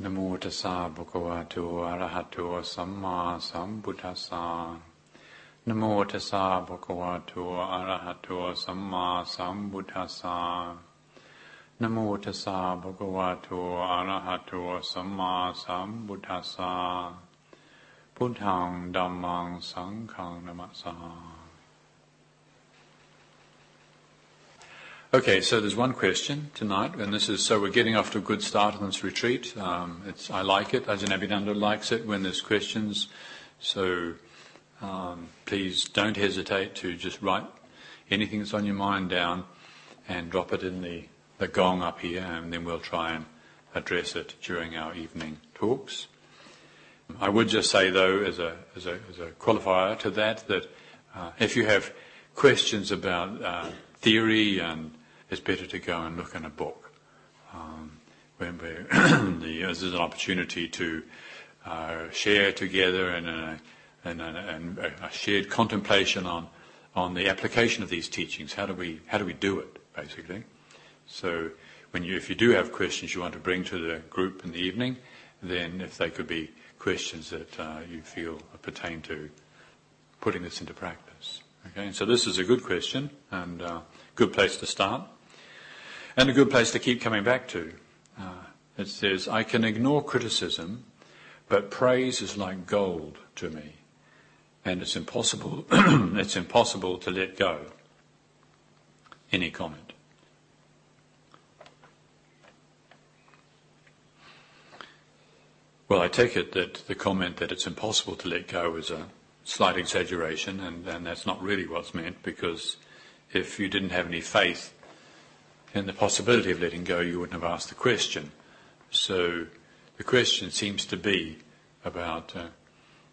นโมตัสสะภะคะวะโตอะระหะโตสัมมาสัมพุทธัสสะนโมตัสสะภะคะวะโตอะระหะโตสัมมาสัมพุทธัสสะนโมตัสสะภะคะวะโตอะระหะโตสัมมาสัมพุทธัสสะพุทธังดัมมังสังฆังนะมะสา Okay, so there's one question tonight, and this is so we're getting off to a good start on this retreat. Um, I like it, Ajahn Abhinando likes it when there's questions, so um, please don't hesitate to just write anything that's on your mind down and drop it in the, the gong up here, and then we'll try and address it during our evening talks. I would just say, though, as a, as a, as a qualifier to that, that uh, if you have questions about uh, theory and it's better to go and look in a book. Um, when the, this is an opportunity to uh, share together and a, and, a, a, shared contemplation on on the application of these teachings. How do we how do we do it basically? So when you if you do have questions you want to bring to the group in the evening, then if they could be questions that uh, you feel pertain to putting this into practice. Okay, so this is a good question and uh, good place to start and a good place to keep coming back to. Uh, it says, I can ignore criticism, but praise is like gold to me, and it's impossible, it's impossible to let go. Any comment? Well, I take it that the comment that it's impossible to let go is a slight exaggeration, and, and that's not really what's meant, because if you didn't have any faith and the possibility of letting go, you wouldn't have asked the question. So the question seems to be about uh,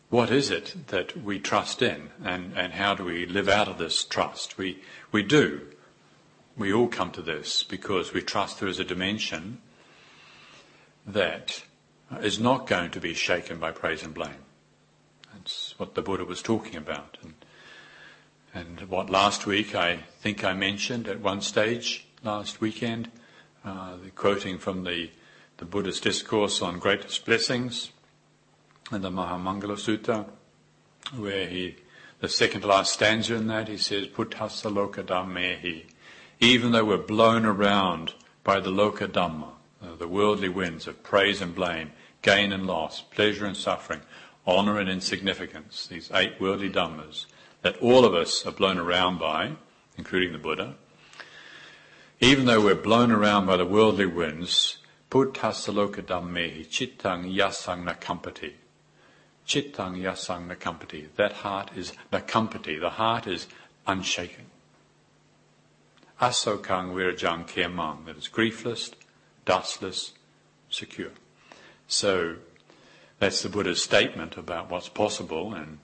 what is it that we trust in and, and how do we live out of this trust? We, we do. We all come to this because we trust there is a dimension that is not going to be shaken by praise and blame. That's what the Buddha was talking about. And, and what last week I think I mentioned at one stage last weekend, uh, quoting from the, the Buddha's discourse on greatest blessings in the Mahamangala Sutta, where he, the second last stanza in that, he says, Puttasa loka dhammehi. Even though we're blown around by the loka dhamma, uh, the worldly winds of praise and blame, gain and loss, pleasure and suffering, honor and insignificance, these eight worldly dhammas that all of us are blown around by, including the Buddha, even though we're blown around by the worldly winds, Buddhasaloka dhammehi chittang yasang nakampati. Chittang yasang nakampati. That heart is nakampati. The heart is unshaken. Asokang virajang kemang. That is griefless, dustless, secure. So that's the Buddha's statement about what's possible and,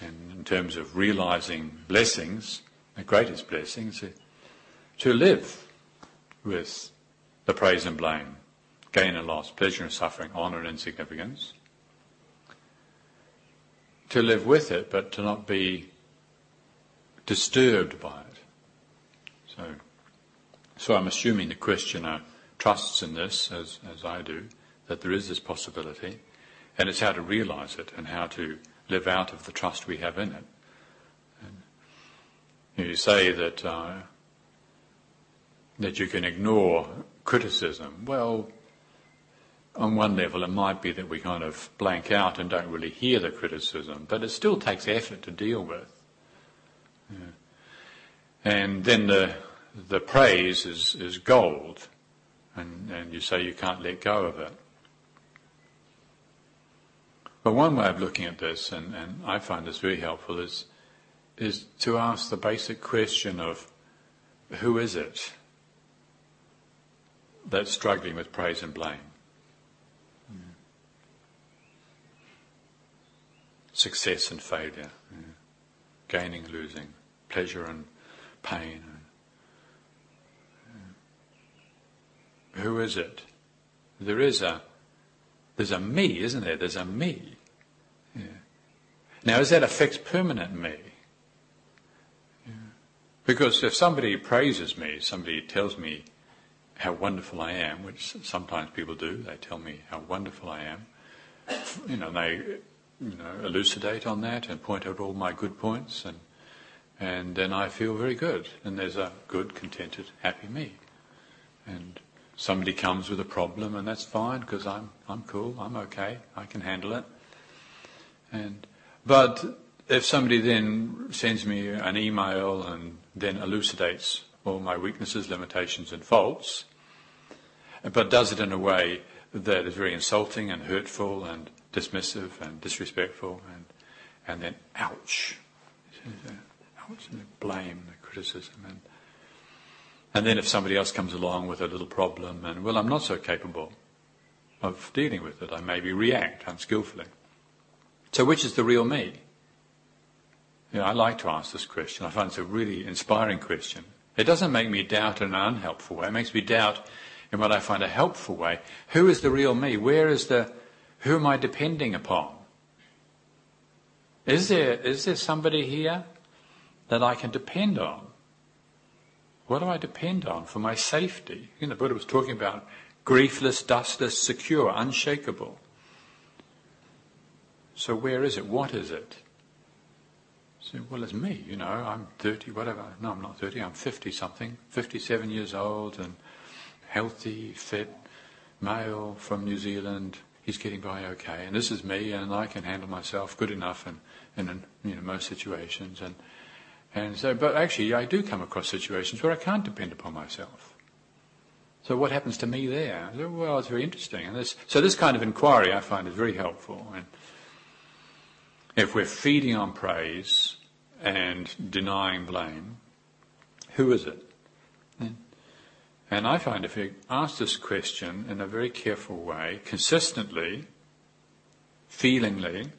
and in terms of realizing blessings, the greatest blessings, to live with the praise and blame, gain and loss, pleasure and suffering, honour and insignificance. To live with it, but to not be disturbed by it. So, so I'm assuming the questioner trusts in this, as, as I do, that there is this possibility, and it's how to realise it and how to live out of the trust we have in it. And you say that uh, that you can ignore criticism. Well, on one level, it might be that we kind of blank out and don't really hear the criticism, but it still takes effort to deal with. Yeah. And then the the praise is, is gold, and, and you say you can't let go of it. But one way of looking at this, and, and I find this very helpful, is is to ask the basic question of who is it? That's struggling with praise and blame. Mm. Success and failure, mm. gaining, losing, pleasure and pain. Mm. Who is it? There is a, there's a me, isn't there? There's a me. Yeah. Now, is that a fixed permanent me? Yeah. Because if somebody praises me, somebody tells me how wonderful I am, which sometimes people do. They tell me how wonderful I am. You know, they you know, elucidate on that and point out all my good points, and and then I feel very good. And there's a good, contented, happy me. And somebody comes with a problem, and that's fine because I'm I'm cool, I'm okay, I can handle it. And but if somebody then sends me an email and then elucidates all my weaknesses, limitations, and faults, but does it in a way that is very insulting and hurtful and dismissive and disrespectful, and and then ouch, ouch, and the blame, the criticism, and and then if somebody else comes along with a little problem, and well, I'm not so capable of dealing with it, I maybe react unskillfully. So, which is the real me? You know, I like to ask this question. I find it's a really inspiring question. It doesn't make me doubt in an unhelpful way. It makes me doubt in what I find a helpful way. Who is the real me? Where is the, who am I depending upon? Is there, is there somebody here that I can depend on? What do I depend on for my safety? You know, the Buddha was talking about griefless, dustless, secure, unshakable. So where is it? What is it? So, well, it's me, you know, I'm 30, whatever. No, I'm not 30, I'm 50 something, 57 years old and healthy, fit, male from New Zealand. He's getting by okay. And this is me, and I can handle myself good enough in, in you know, most situations. And, and so, but actually, I do come across situations where I can't depend upon myself. So what happens to me there? Well, it's very interesting. And this, so this kind of inquiry I find is very helpful. And, if we're feeding on praise and denying blame, who is it? And I find if you ask this question in a very careful way, consistently, feelingly,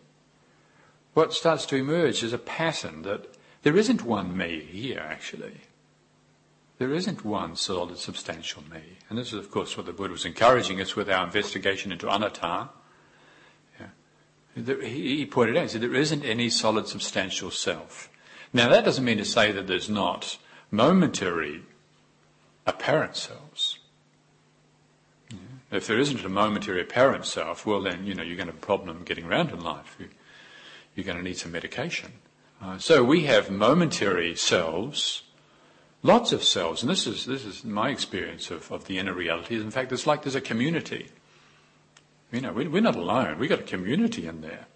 what starts to emerge is a pattern that there isn't one me here, actually. There isn't one solid, substantial me. And this is, of course, what the Buddha was encouraging us with our investigation into anatta he pointed out, he said, there isn't any solid, substantial self. Now, that doesn't mean to say that there's not momentary apparent selves. If there isn't a momentary apparent self, well, then, you know, you're going to have a problem getting around in life. You, are going to need some medication. Uh, so we have momentary selves, lots of selves, and this is, this is my experience of, of the inner reality. In fact, it's like there's a community. You know, we're not alone. We've got a community in there.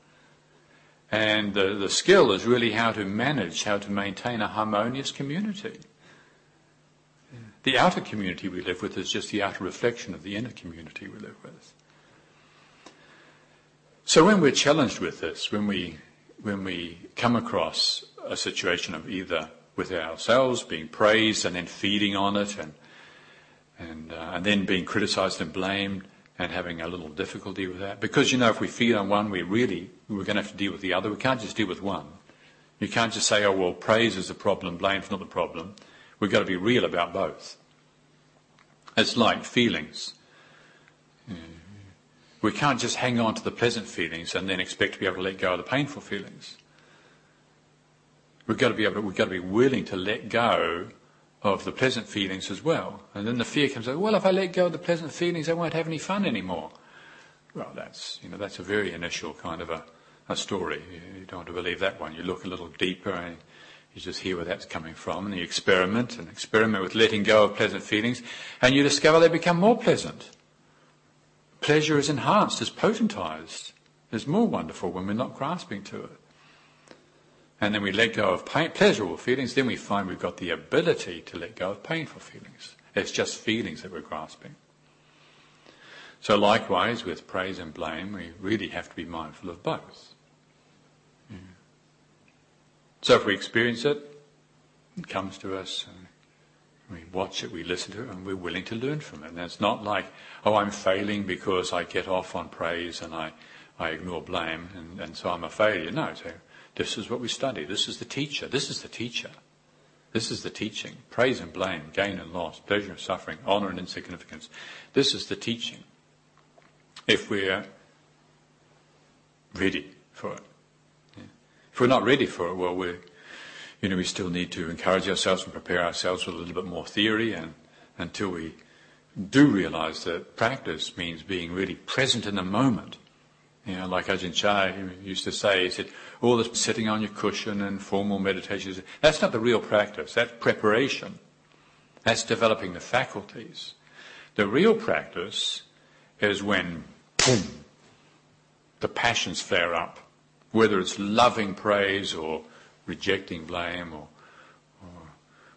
And the, the skill is really how to manage, how to maintain a harmonious community. The outer community we live with is just the outer reflection of the inner community we live with. So when we're challenged with this, when we, when we come across a situation of either with ourselves being praised and then feeding on it and, and, uh, and then being criticized and blamed, and having a little difficulty with that. Because, you know, if we feed on one, we really, we're going to have to deal with the other. We can't just deal with one. You can't just say, oh, well, praise is the problem, blame's not the problem. We've got to be real about both. It's like feelings. We can't just hang on to the pleasant feelings and then expect to be able to let go of the painful feelings. We've got to be able to, we've got to be willing to let go of the pleasant feelings as well. And then the fear comes out, well, if I let go of the pleasant feelings, I won't have any fun anymore. Well, that's, you know, that's a very initial kind of a, a story. You, you don't want to believe that one. You look a little deeper and you just hear where that's coming from and you experiment and experiment with letting go of pleasant feelings and you discover they become more pleasant. Pleasure is enhanced, is potentized, is more wonderful when we're not grasping to it and then we let go of pain, pleasurable feelings, then we find we've got the ability to let go of painful feelings. It's just feelings that we're grasping. So likewise, with praise and blame, we really have to be mindful of both. So if we experience it, it comes to us, we watch it, we listen to it, and we're willing to learn from it. And it's not like, oh, I'm failing because I get off on praise and I, I ignore blame, and, and so I'm a failure. No, so this is what we study. This is the teacher. This is the teacher. This is the teaching. Praise and blame, gain and loss, pleasure and suffering, honor and insignificance. This is the teaching. If we're ready for it. If we're not ready for it, well, we you know, we still need to encourage ourselves and prepare ourselves with a little bit more theory and until we do realize that practice means being really present in the moment. You know, like Ajahn Chah used to say, he said, all this sitting on your cushion and formal meditation, that's not the real practice. That's preparation. That's developing the faculties. The real practice is when, boom, the passions flare up, whether it's loving praise or rejecting blame or, or,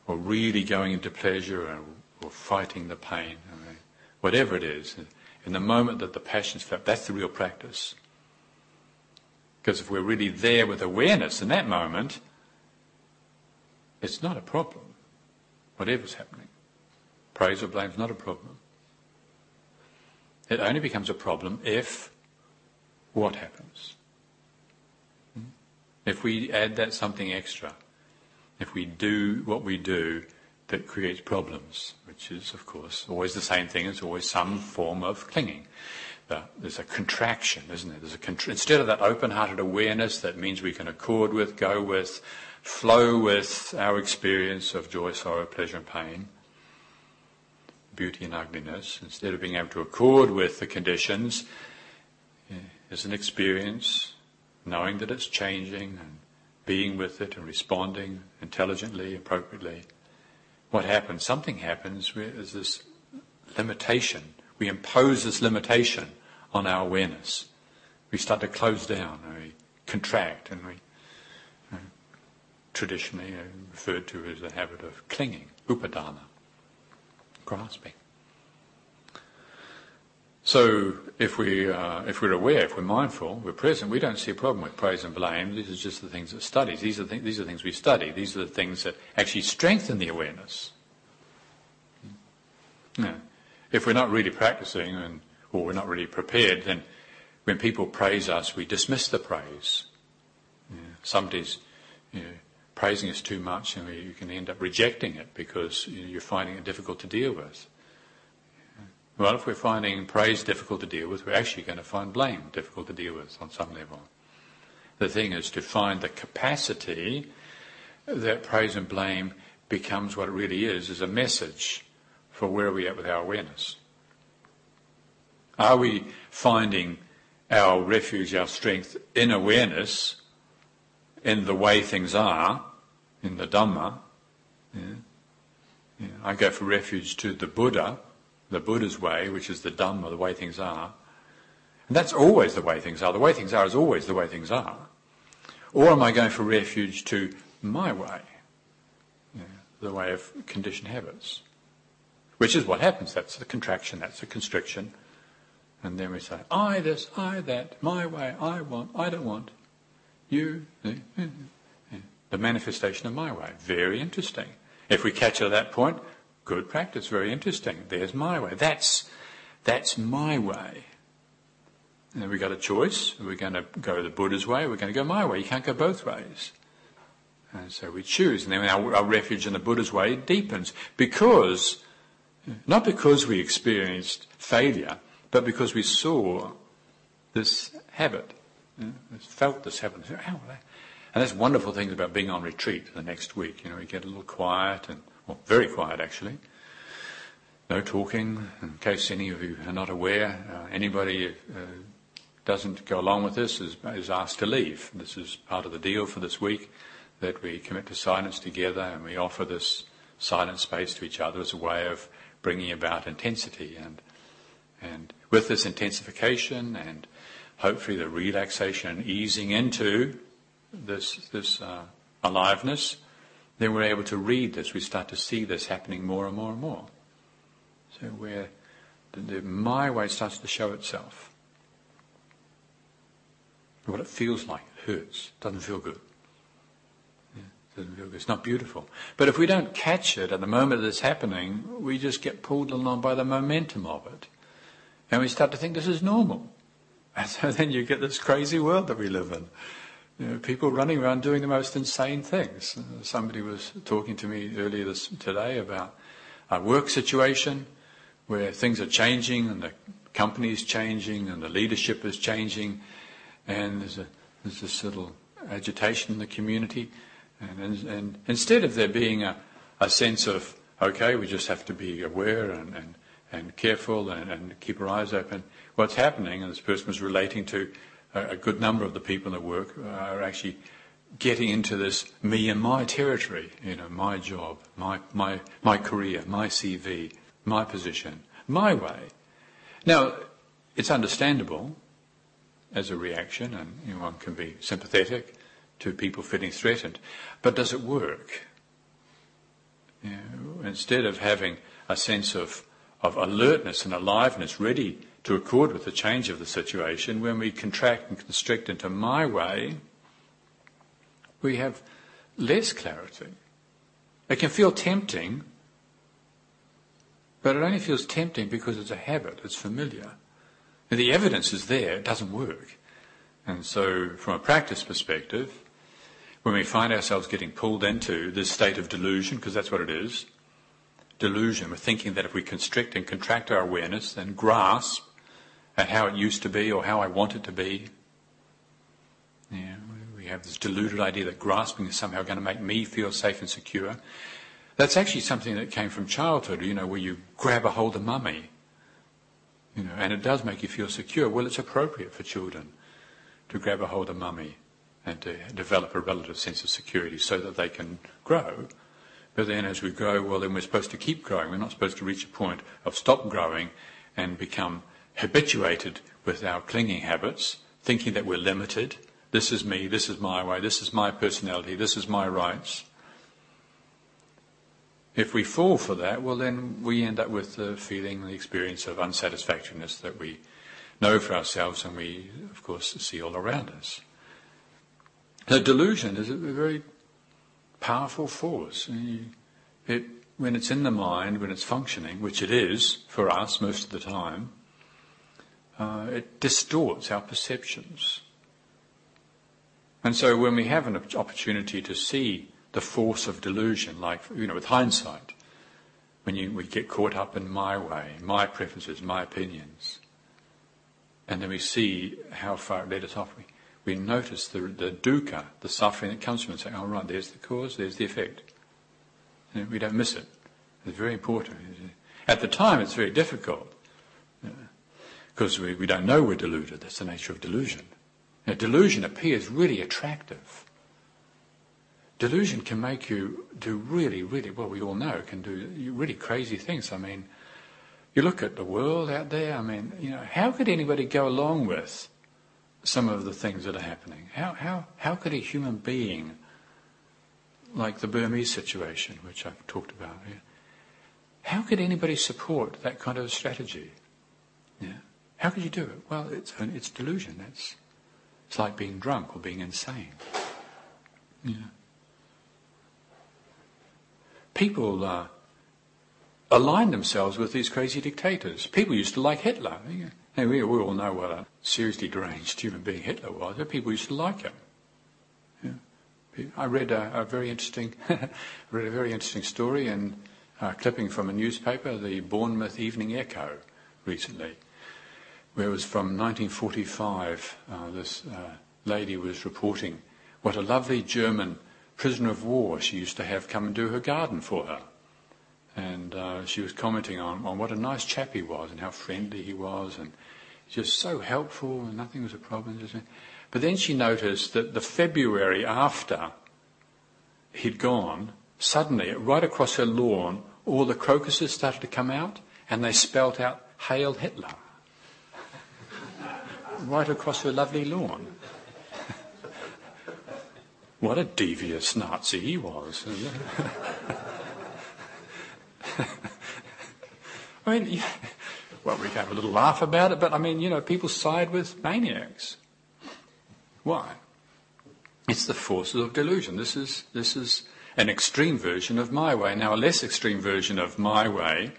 or really going into pleasure or, or fighting the pain. I mean, whatever it is, in the moment that the passions up, that's the real practice. Because if we're really there with awareness in that moment, it's not a problem. Whatever's happening. Praise or blame is not a problem. It only becomes a problem if what happens? If we add that something extra, if we do what we do that creates problems, which is, of course, always the same thing, it's always some form of clinging there's a contraction, isn't there? There's a contra- instead of that open-hearted awareness that means we can accord with, go with, flow with our experience of joy, sorrow, pleasure, and pain, beauty and ugliness. Instead of being able to accord with the conditions, yeah, as an experience, knowing that it's changing and being with it and responding intelligently, appropriately. What happens? Something happens. There's this limitation. We impose this limitation on our awareness. We start to close down, and we contract, and we uh, traditionally uh, referred to as the habit of clinging, upadana, grasping. So if we uh, if we're aware, if we're mindful, we're present, we don't see a problem with praise and blame. These are just the things that studies. These are things we study. These are the things that actually strengthen the awareness. Yeah. If we're not really practicing and or we're not really prepared, then when people praise us, we dismiss the praise. Somebody's praising us too much, and you can end up rejecting it because you're finding it difficult to deal with. Well, if we're finding praise difficult to deal with, we're actually going to find blame difficult to deal with on some level. The thing is to find the capacity that praise and blame becomes what it really is, is a message for where we are at with our awareness. Are we finding our refuge, our strength in awareness, in the way things are, in the Dhamma? Yeah. Yeah. I go for refuge to the Buddha, the Buddha's way, which is the Dhamma, the way things are. And that's always the way things are. The way things are is always the way things are. Or am I going for refuge to my way, the way of conditioned habits? Which is what happens. That's the contraction, that's the constriction. And then we say, I this, I that, my way, I want, I don't want. You, the manifestation of my way. Very interesting. If we catch it at that point, good practice, very interesting. There's my way. That's, that's my way. And then we got a choice. We're going to go the Buddha's way. We're going to go my way. You can't go both ways. And so we choose. And then our, our refuge in the Buddha's way deepens because, not because we experienced failure, but because we saw this habit, you know, felt this habit, and that's wonderful things about being on retreat the next week. You know, you get a little quiet and, well, very quiet actually. No talking. In case any of you are not aware, uh, anybody uh, doesn't go along with this is, asked to leave. This is part of the deal for this week that we commit to silence together and we offer this silent space to each other as a way of bringing about intensity and and with this intensification and hopefully the relaxation and easing into this, this uh, aliveness, then we're able to read this. We start to see this happening more and more and more. So where the, the my way starts to show itself. What it feels like, it hurts, doesn't feel good. doesn't feel good. It's not beautiful. But if we don't catch it at the moment that it's happening, we just get pulled along by the momentum of it. And we start to think this is normal. And so then you get this crazy world that we live in. You know, people running around doing the most insane things. Somebody was talking to me earlier this, today about a work situation where things are changing and the company is changing and the leadership is changing and there's, a, there's this little agitation in the community. And, and, and instead of there being a, a sense of, okay, we just have to be aware and, and and careful and, and keep our eyes open. What's happening, and this person was relating to a, good number of the people at work, are actually getting into this me and my territory, you know, my job, my, my, my career, my CV, my position, my way. Now, it's understandable as a reaction, and you know, one can be sympathetic to people feeling threatened, but does it work? You know, instead of having a sense of, of alertness and aliveness ready to accord with the change of the situation, when we contract and constrict into my way, we have less clarity. It can feel tempting, but it only feels tempting because it's a habit, it's familiar. And the evidence is there, it doesn't work. And so, from a practice perspective, when we find ourselves getting pulled into this state of delusion, because that's what it is, delusion, we're thinking that if we constrict and contract our awareness and grasp how it used to be or how I want it to be, yeah, we have this deluded idea that grasping is somehow going to make me feel safe and secure. That's actually something that came from childhood, you know, where you grab a hold of mummy, you know, and it does make you feel secure. Well, it's appropriate for children to grab a hold of mummy and to develop a relative sense of security so that they can grow. But then as we grow, well, then we're supposed to keep growing. We're not supposed to reach a point of stop growing and become habituated with our clinging habits, thinking that we're limited this is me, this is my way, this is my personality, this is my rights. If we fall for that, well, then we end up with the feeling, the experience of unsatisfactoriness that we know for ourselves and we, of course, see all around us. The delusion is a very powerful force. It, when it's in the mind, when it's functioning, which it is for us most of the time, uh, it distorts our perceptions. And so when we have an opportunity to see the force of delusion, like, you know, with hindsight, when you, we get caught up in my way, my preferences, my opinions, and then we see how far it led us off, we, we notice the, the dukkha, the suffering that comes from it, saying, oh right, there's the cause, there's the effect. And we don't miss it. It's very important. At the time, it's very difficult because we, we don't know we're deluded. That's the nature of delusion. Now, delusion appears really attractive. Delusion can make you do really, really, well, we all know, can do really crazy things. I mean, you look at the world out there, I mean, you know, how could anybody go along with some of the things that are happening? How, how, how could a human being, like the Burmese situation, which I've talked about, how could anybody support that kind of strategy? Yeah. How could you do it? Well, it's, it's delusion. That's, it's like being drunk or being insane. People uh, align themselves with these crazy dictators. People used to like Hitler. We, we all know what a seriously deranged human being Hitler was, people used to like him. I read a, a very interesting, read a very interesting story and a clipping from a newspaper, the Bournemouth Evening Echo, recently where it was from 1945. Uh, this uh, lady was reporting what a lovely German prisoner of war she used to have come and do her garden for her. And uh, she was commenting on, on what a nice chap he was and how friendly he was and just so helpful and nothing was a problem. But then she noticed that the February after he'd gone, suddenly, right across her lawn, all the crocuses started to come out and they spelt out Hail Hitler right across her lovely lawn. what a devious Nazi he was. I mean, well, we can have a little laugh about it, but I mean, you know, people side with maniacs. Why? It's the forces of delusion. This is, this is an extreme version of my way. Now, a less extreme version of my way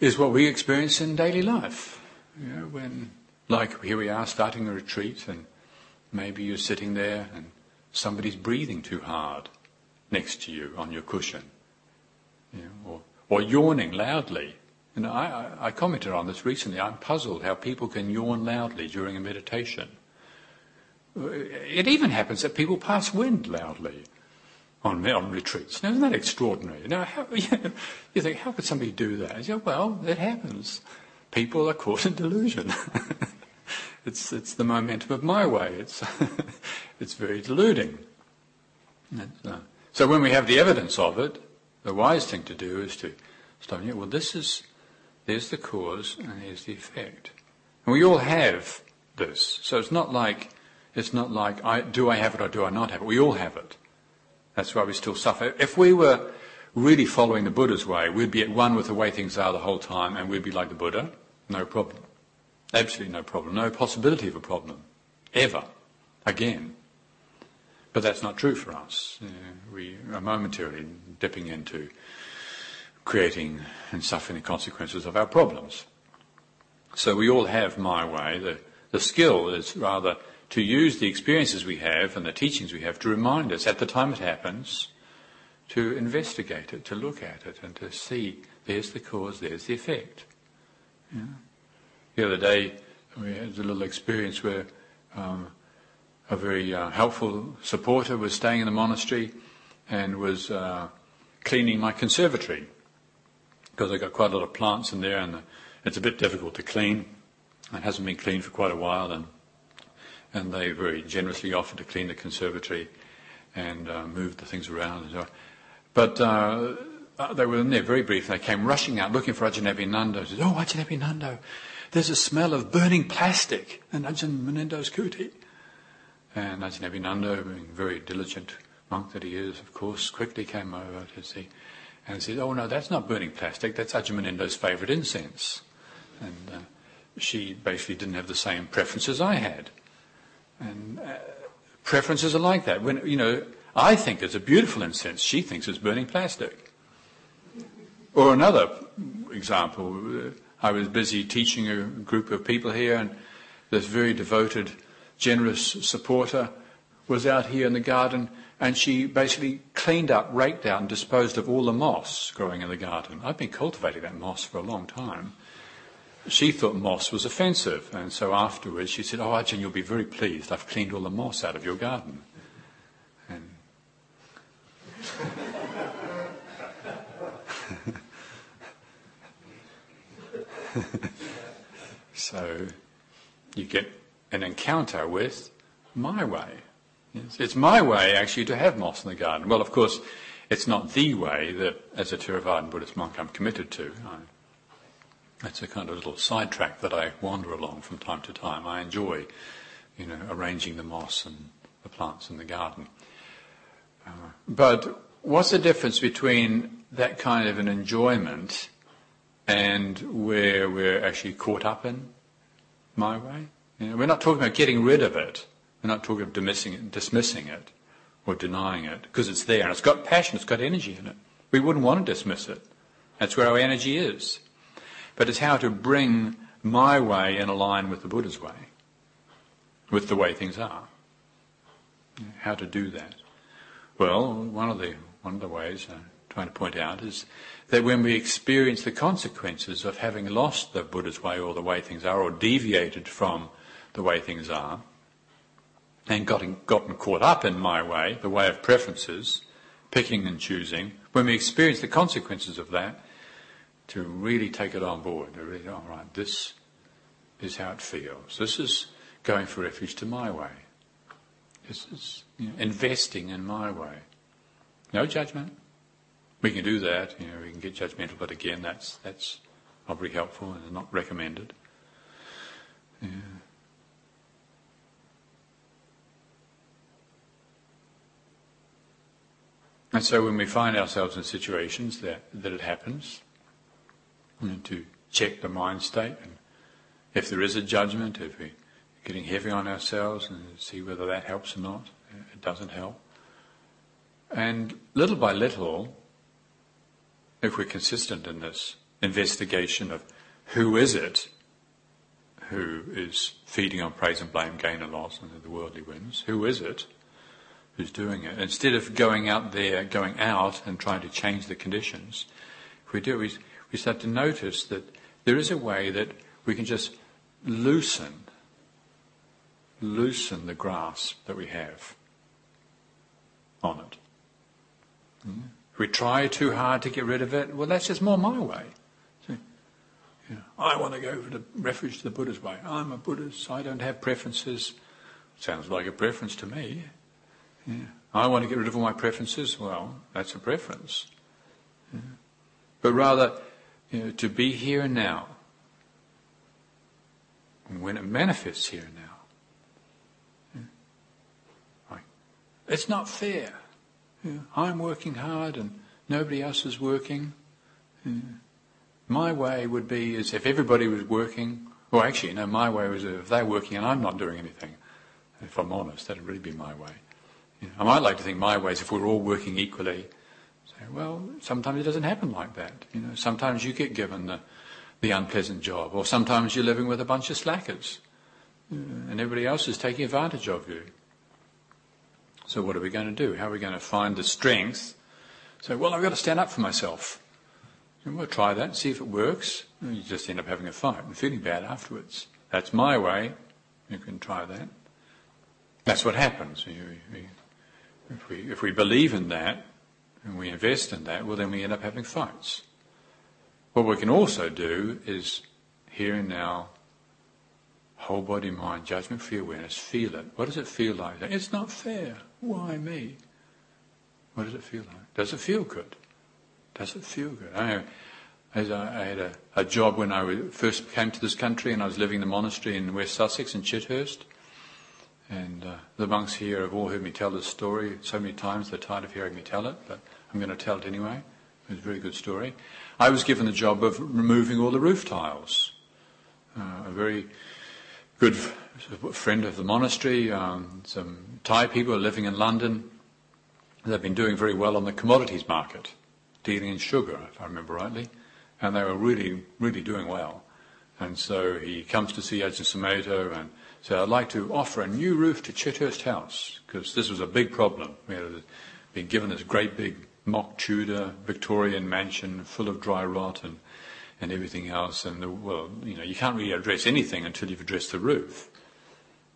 is what we experience in daily life. You know, when like here we are starting a retreat, and maybe you're sitting there and somebody's breathing too hard next to you on your cushion, you know, or, or yawning loudly. And I, I, I commented on this recently. I'm puzzled how people can yawn loudly during a meditation. It even happens that people pass wind loudly on, on retreats. Now, isn't that extraordinary? Now, how, you think, how could somebody do that? You say, well, it happens. People are caught in delusion. it's, it's the momentum of my way. It's, it's very deluding. Uh, so when we have the evidence of it, the wise thing to do is to stop. Well, this is there's the cause and here's the effect, and we all have this. So it's not like it's not like I, do I have it or do I not have it. We all have it. That's why we still suffer. If we were really following the Buddha's way, we'd be at one with the way things are the whole time, and we'd be like the Buddha. No problem. Absolutely no problem. No possibility of a problem. Ever. Again. But that's not true for us. Uh, we are momentarily dipping into creating and suffering the consequences of our problems. So we all have my way. The, the skill is rather to use the experiences we have and the teachings we have to remind us at the time it happens to investigate it, to look at it, and to see there's the cause, there's the effect. The other day we had a little experience where um, a very uh, helpful supporter was staying in the monastery and was uh, cleaning my conservatory because I've got quite a lot of plants in there and it's a bit difficult to clean. It hasn't been cleaned for quite a while and and they very generously offered to clean the conservatory and uh, move the things around. So, but uh, they were in there very brief. They came rushing out looking for Ajahn Abhinando. Said, "Oh, Ajahn Abhinando, there's a smell of burning plastic in Ajahn Munindo's kuti." And Ajahn Abhinando, being a very diligent monk that he is, of course, quickly came over to see and said, "Oh no, that's not burning plastic. That's Ajahn Munindo's favourite incense." And uh, she basically didn't have the same preferences I had, and uh, preferences are like that. When you know, I think it's a beautiful incense. She thinks it's burning plastic. Or another example, uh, I was busy teaching a group of people here, and this very devoted generous supporter was out here in the garden and she basically cleaned up, raked out, and disposed of all the moss growing in the garden. I've been cultivating that moss for a long time. She thought moss was offensive, and so afterwards she said, Oh, Ajahn, you'll be very pleased. I've cleaned all the moss out of your garden. And so you get an encounter with my way. It's, my way, actually, to have moss in the garden. Well, of course, it's not the way that, as a Theravadan Buddhist monk, I'm committed to. I, that's a kind of little sidetrack that I wander along from time to time. I enjoy, you know, arranging the moss and the plants in the garden. Uh, but what's the difference between that kind of an enjoyment and where we're actually caught up in my way? You know, we're not talking about getting rid of it. We're not talking about dismissing it, dismissing it or denying it because it's there and it's got passion, it's got energy in it. We wouldn't want to dismiss it. That's where our energy is. But it's how to bring my way in line with the Buddha's way, with the way things are. How to do that? Well, one of the one of the ways I'm trying to point out is that when we experience the consequences of having lost the Buddha's way or the way things are, or deviated from the way things are, and gotten, gotten caught up in my way, the way of preferences, picking and choosing, when we experience the consequences of that, to really take it on board, to really, all right, this is how it feels. This is going for refuge to my way. This is you know, investing in my way. No judgment. We can do that. You know, we can get judgmental, but again, that's that's not very helpful and not recommended. Yeah. And so when we find ourselves in situations that, that it happens, you know, to check the mind state, and if there is a judgment, if we're getting heavy on ourselves, and see whether that helps or not, it doesn't help. And little by little, if we're consistent in this investigation of who is it who is feeding on praise and blame, gain and loss, and the worldly winds, who is it who's doing it. Instead of going out there, going out and trying to change the conditions, if we do, we, we start to notice that there is a way that we can just loosen, loosen the grasp that we have on it. Hmm? If we try too hard to get rid of it, well, that's just more my way. See? Yeah. I want to go for the refuge to the Buddha's way. I'm a Buddhist. I don't have preferences. Sounds like a preference to me. Yeah. I want to get rid of all my preferences. Well, that's a preference. Yeah. But rather, you know, to be here and now. When it manifests here and now. It's not fair. I'm working hard and nobody else is working. My way would be as if everybody was working. Well, actually, no, my way was if they're working and I'm not doing anything. If I'm honest, that'd really be my way. I might like to think my way is if we're all working equally. Say, well, sometimes it doesn't happen like that. You know, sometimes you get given the, the unpleasant job, or sometimes you're living with a bunch of slackers, and everybody else is taking advantage of you. So what are we going to do? How are we going to find the strength? So, well, I've got to stand up for myself. And we'll try that and see if it works. And you just end up having a fight and feeling bad afterwards. That's my way. You can try that. That's what happens. If we, if we believe in that and we invest in that, well, then we end up having fights. What we can also do is here and now whole body, mind, judgment, free awareness, feel it. What does it feel like? It's not fair. Why me? What does it feel like? Does it feel good? Does it feel good? I, I, I had a, a, job when I first came to this country and I was living in the monastery in West Sussex in Chithurst. And uh, the monks here have all heard me tell this story so many times they're tired of hearing me tell it, but I'm going to tell it anyway. It was a very good story. I was given the job of removing all the roof tiles. Uh, a very good friend of the monastery, um, some Thai people living in London. They've been doing very well on the commodities market, dealing in sugar, if I remember rightly, and they were really, really doing well. And so he comes to see Ajahn Sumedho and said, I'd like to offer a new roof to Chithurst House, because this was a big problem. We had been given this great big mock Tudor Victorian mansion full of dry rot and and everything else. And the, well, you know, you can't really address anything until you've addressed the roof.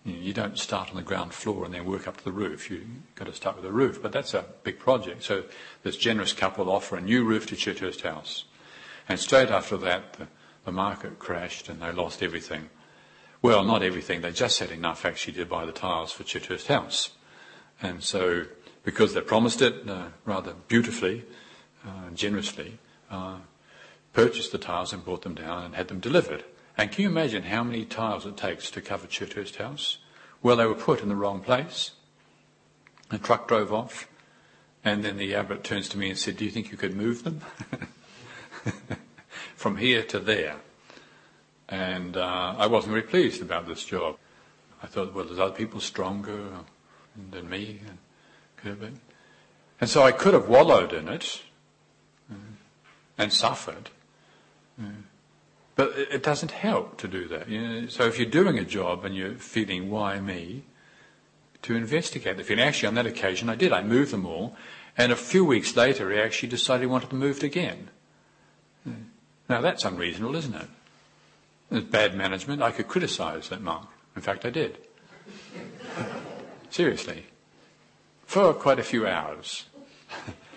You, don't start on the ground floor and then work up to the roof. You've got to start with the roof. But that's a big project. So this generous couple offer a new roof to Chithurst House. And straight after that, the, the market crashed and they lost everything. Well, not everything. They just had enough actually to buy the tiles for Chithurst House. And so, because they promised it uh, rather beautifully, uh, generously, uh, purchased the tiles and brought them down and had them delivered. And can you imagine how many tiles it takes to cover Chithurst House? Well, they were put in the wrong place. The truck drove off, and then the abbot turns to me and said, Do you think you could move them? From here to there. And uh, I wasn't very pleased about this job. I thought, well, there's other people stronger than me. And so I could have wallowed in it and suffered. But it doesn't help to do that. You know? So if you're doing a job and you're feeling, why me? To investigate the feeling. Actually, on that occasion, I did. I moved them all. And a few weeks later, he actually decided he wanted them moved again. Now, that's unreasonable, isn't it? It's bad management. I could criticize that monk. In fact, I did. Seriously. For quite a few hours.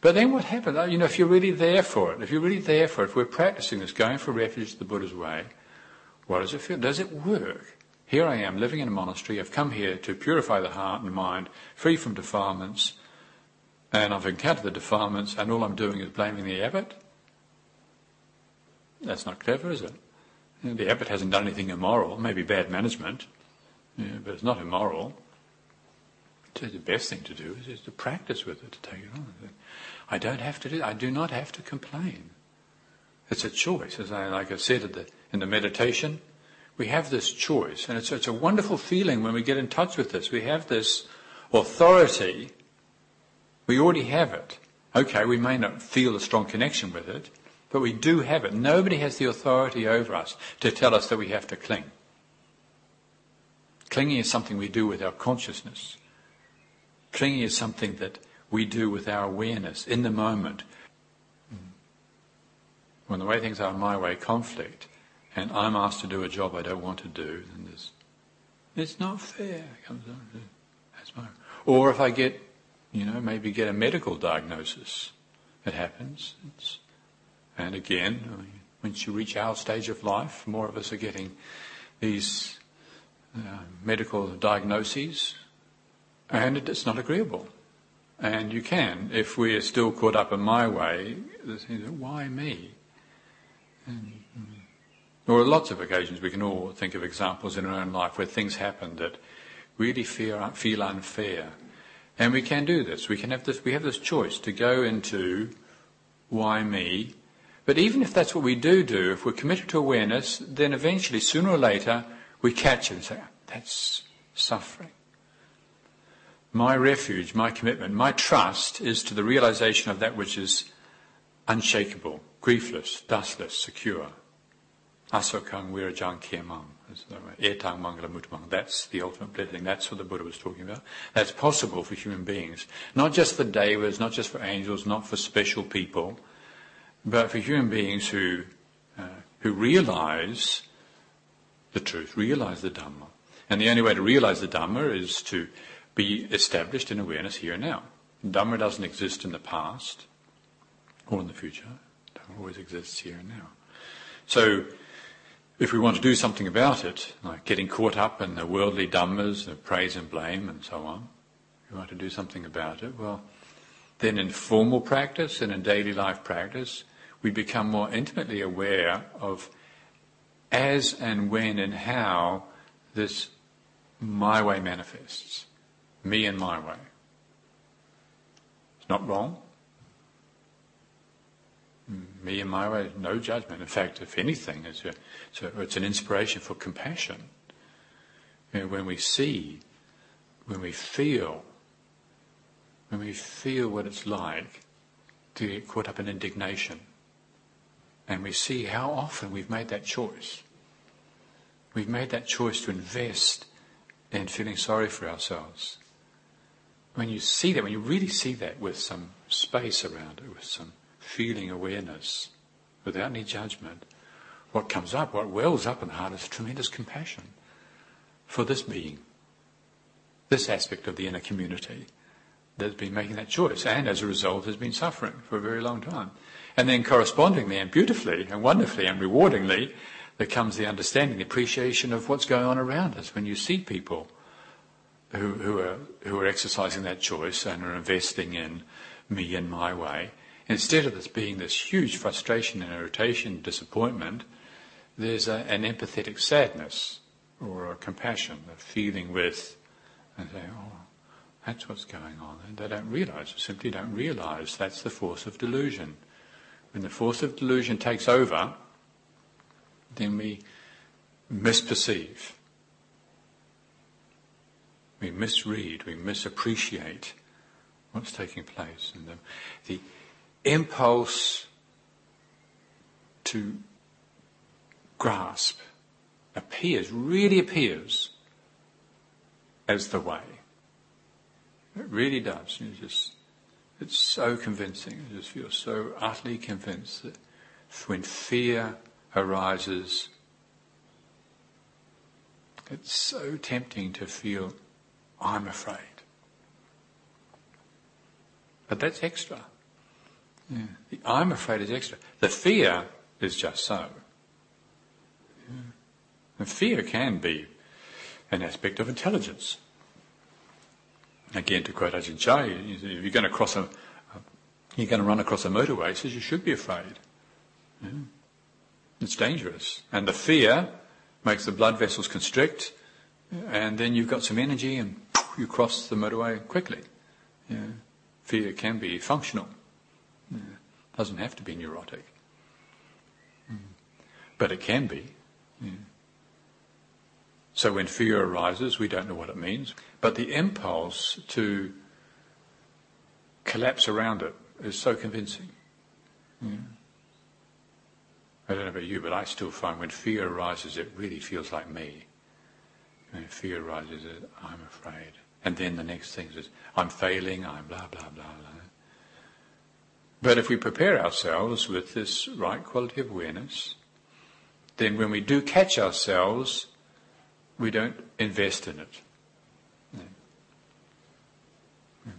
But then what happens? Oh, you know, if you're really there for it, if you're really there for it, if we're practicing this, going for refuge to the Buddha's way, what does it feel? Does it work? Here I am living in a monastery. I've come here to purify the heart and mind, free from defilements, and I've encountered the defilements, and all I'm doing is blaming the abbot. That's not clever, is it? The abbot hasn't done anything immoral, maybe bad management, but it's not immoral. So the best thing to do is, is to practice with it, to take it on. I don't have to do. I do not have to complain. It's a choice, as I like I said the, in the meditation. We have this choice, and it's, it's a wonderful feeling when we get in touch with this. We have this authority. We already have it. Okay, we may not feel a strong connection with it, but we do have it. Nobody has the authority over us to tell us that we have to cling. Clinging is something we do with our consciousness. Clinging is something that we do with our awareness in the moment. When the way things are my way conflict, and I'm asked to do a job I don't want to do, then there's, it's not fair. Or if I get You know, maybe get a medical diagnosis. It happens. It's, and again, once you reach our stage of life, more of us are getting these uh, medical diagnoses, and it's not agreeable. And you can, if we are still caught up in my way, why me? And, or lots of occasions we can all think of examples in our own life where things happen that really feel, feel unfair. And we can do this. We can have this, we have this choice to go into why me but even if that's what we do do, if we're committed to awareness, then eventually, sooner or later, we catch it and say, that's suffering. My refuge, my commitment, my trust is to the realization of that which is unshakable, griefless, dustless, secure. Asokang wirajang kiamang. Mutamang. That's the ultimate blessing. That's what the Buddha was talking about. That's possible for human beings. Not just for devas, not just for angels, not for special people, but for human beings who, uh, who realize the truth, realize the Dhamma. And the only way to realize the Dhamma is to be established in awareness here and now. Dhamma doesn't exist in the past or in the future. Dhamma always exists here and now. So, if we want to do something about it, like getting caught up in the worldly dhammas, the praise and blame and so on, we want to do something about it, well, then in formal practice and in daily life practice, we become more intimately aware of as and when and how this my way manifests. Me and my way. It's not wrong. Me and my way, no judgment. In fact, if anything, it's, a, it's, a, it's an inspiration for compassion. You know, when we see, when we feel, when we feel what it's like to get caught up in indignation, and we see how often we've made that choice. We've made that choice to invest in feeling sorry for ourselves. When you see that, when you really see that with some space around it, with some feeling awareness, without any judgment, what comes up, what wells up in the heart is tremendous compassion for this being, this aspect of the inner community that's been making that choice and as a result has been suffering for a very long time. And then correspondingly and beautifully and wonderfully and rewardingly, there comes the understanding, the appreciation of what's going on around us when you see people who, are, exercising that choice and are investing in me and my way. Instead of this being this huge frustration and irritation, disappointment, there's a, an empathetic sadness or a compassion, a feeling with, and say, oh, that's what's going on. And they don't realize, simply don't realize that's the force of delusion. When the force of delusion takes over, then we misperceive. We misread, we misappreciate what's taking place. And the, the impulse to grasp appears, really appears, as the way. It really does. You just it's so convincing. I just feel so utterly convinced that when fear arises, it's so tempting to feel, I'm afraid. But that's extra. Yeah. The I'm afraid is extra. The fear is just so. Yeah. And fear can be an aspect of intelligence. Again, to quote Ajahn Chah, if you're going to cross a, you're going to run across a motorway, he says you should be afraid. Yeah. It's dangerous. And the fear makes the blood vessels constrict, and then you've got some energy and you cross the motorway quickly. Yeah. Fear can be functional. Yeah. Doesn't have to be neurotic. Mm. But it can be. Yeah. So when fear arises, we don't know what it means. But the impulse to collapse around it is so convincing. Yeah. I don't know about you, but I still find when fear arises, it really feels like me. When fear arises, I'm afraid. And then the next thing is, I'm failing, I'm blah, blah, blah, blah. But if we prepare ourselves with this right quality of awareness, then when we do catch ourselves we don't invest in it.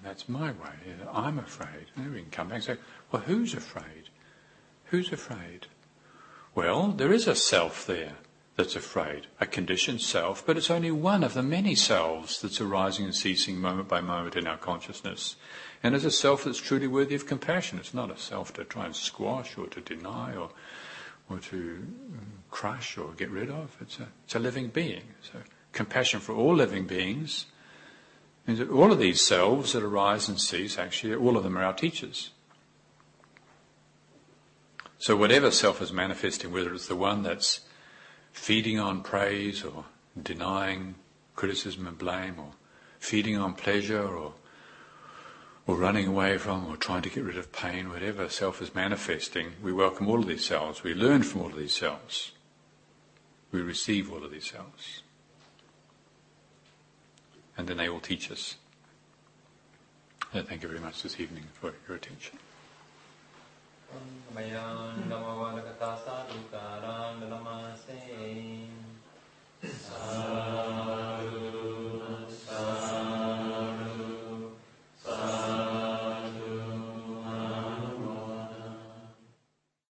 That's my way. I'm afraid. And we can come back and say, well, who's afraid? Who's afraid? Well, there is a self there that's afraid, a conditioned self, but it's only one of the many selves that's arising and ceasing moment by moment in our consciousness. And it's a self that's truly worthy of compassion. It's not a self to try and squash or to deny or, or to um, crush or get rid of. It's a, it's a living being. So compassion for all living beings means that all of these selves that arise and cease, actually, all of them are our teachers. So whatever self is manifesting, whether it's the one that's feeding on praise or denying criticism and blame or feeding on pleasure or or running away from or trying to get rid of pain, whatever self is manifesting, we welcome all of these selves. We learn from all of these selves. We receive all of these selves. And then they all teach us. Thank you very much this evening for your attention. Salu